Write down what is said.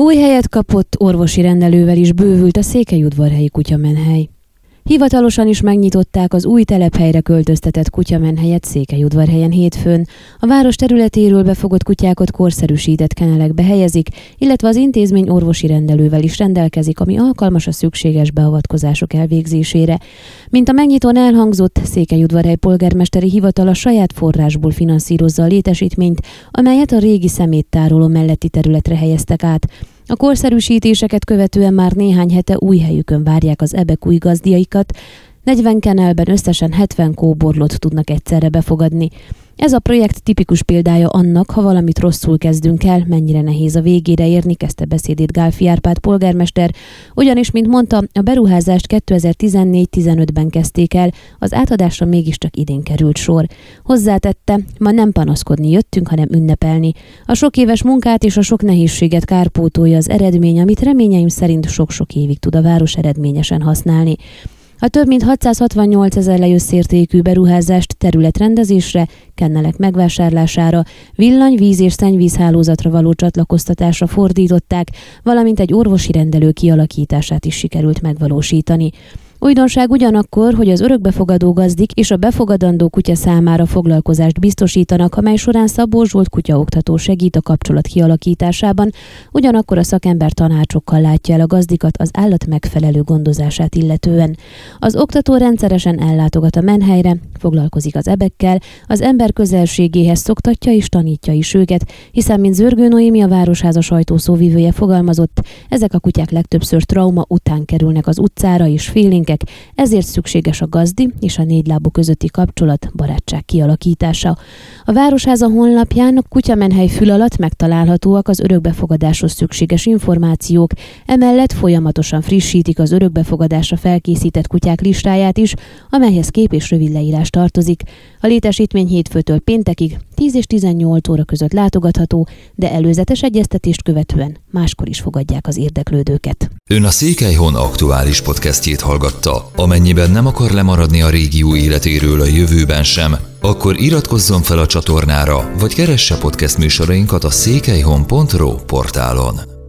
Új helyet kapott orvosi rendelővel is bővült a Székelyudvarhelyi kutyamenhely. Hivatalosan is megnyitották az új telephelyre költöztetett kutyamenhelyet Székelyudvarhelyen hétfőn. A város területéről befogott kutyákat korszerűsített kenelekbe helyezik, illetve az intézmény orvosi rendelővel is rendelkezik, ami alkalmas a szükséges beavatkozások elvégzésére. Mint a megnyitón elhangzott, Székelyudvarhely polgármesteri hivatala saját forrásból finanszírozza a létesítményt, amelyet a régi szeméttároló melletti területre helyeztek át. A korszerűsítéseket követően már néhány hete új helyükön várják az ebek új gazdiaikat, 40 kenelben összesen 70 kóborlot tudnak egyszerre befogadni. Ez a projekt tipikus példája annak, ha valamit rosszul kezdünk el, mennyire nehéz a végére érni, kezdte beszédét Gálfi Árpád polgármester, ugyanis, mint mondta, a beruházást 2014-15-ben kezdték el, az átadásra mégiscsak idén került sor. Hozzátette, ma nem panaszkodni jöttünk, hanem ünnepelni. A sok éves munkát és a sok nehézséget kárpótolja az eredmény, amit reményeim szerint sok-sok évig tud a város eredményesen használni. A több mint 668 ezer lejösszértékű beruházást területrendezésre, kennelek megvásárlására, villany, víz és szennyvízhálózatra való csatlakoztatásra fordították, valamint egy orvosi rendelő kialakítását is sikerült megvalósítani. Újdonság ugyanakkor, hogy az örökbefogadó gazdik és a befogadandó kutya számára foglalkozást biztosítanak, amely során Szabó Zsolt kutyaoktató segít a kapcsolat kialakításában, ugyanakkor a szakember tanácsokkal látja el a gazdikat az állat megfelelő gondozását illetően. Az oktató rendszeresen ellátogat a menhelyre, foglalkozik az ebekkel, az ember közelségéhez szoktatja és tanítja is őket, hiszen mint Zörgő Noémi a Városháza sajtószóvivője fogalmazott, ezek a kutyák legtöbbször trauma után kerülnek az utcára és félénk gyerekek, ezért szükséges a gazdi és a négylábú közötti kapcsolat, barátság kialakítása. A Városháza honlapján a kutyamenhely fül alatt megtalálhatóak az örökbefogadáshoz szükséges információk, emellett folyamatosan frissítik az örökbefogadásra felkészített kutyák listáját is, amelyhez kép és rövid leírás tartozik. A létesítmény hétfőtől péntekig 10 és 18 óra között látogatható, de előzetes egyeztetést követően máskor is fogadják az érdeklődőket. Ön a Székelyhon aktuális podcastjét hallgatta. Amennyiben nem akar lemaradni a régió életéről a jövőben sem, akkor iratkozzon fel a csatornára, vagy keresse podcast műsorainkat a székelyhon.pro portálon.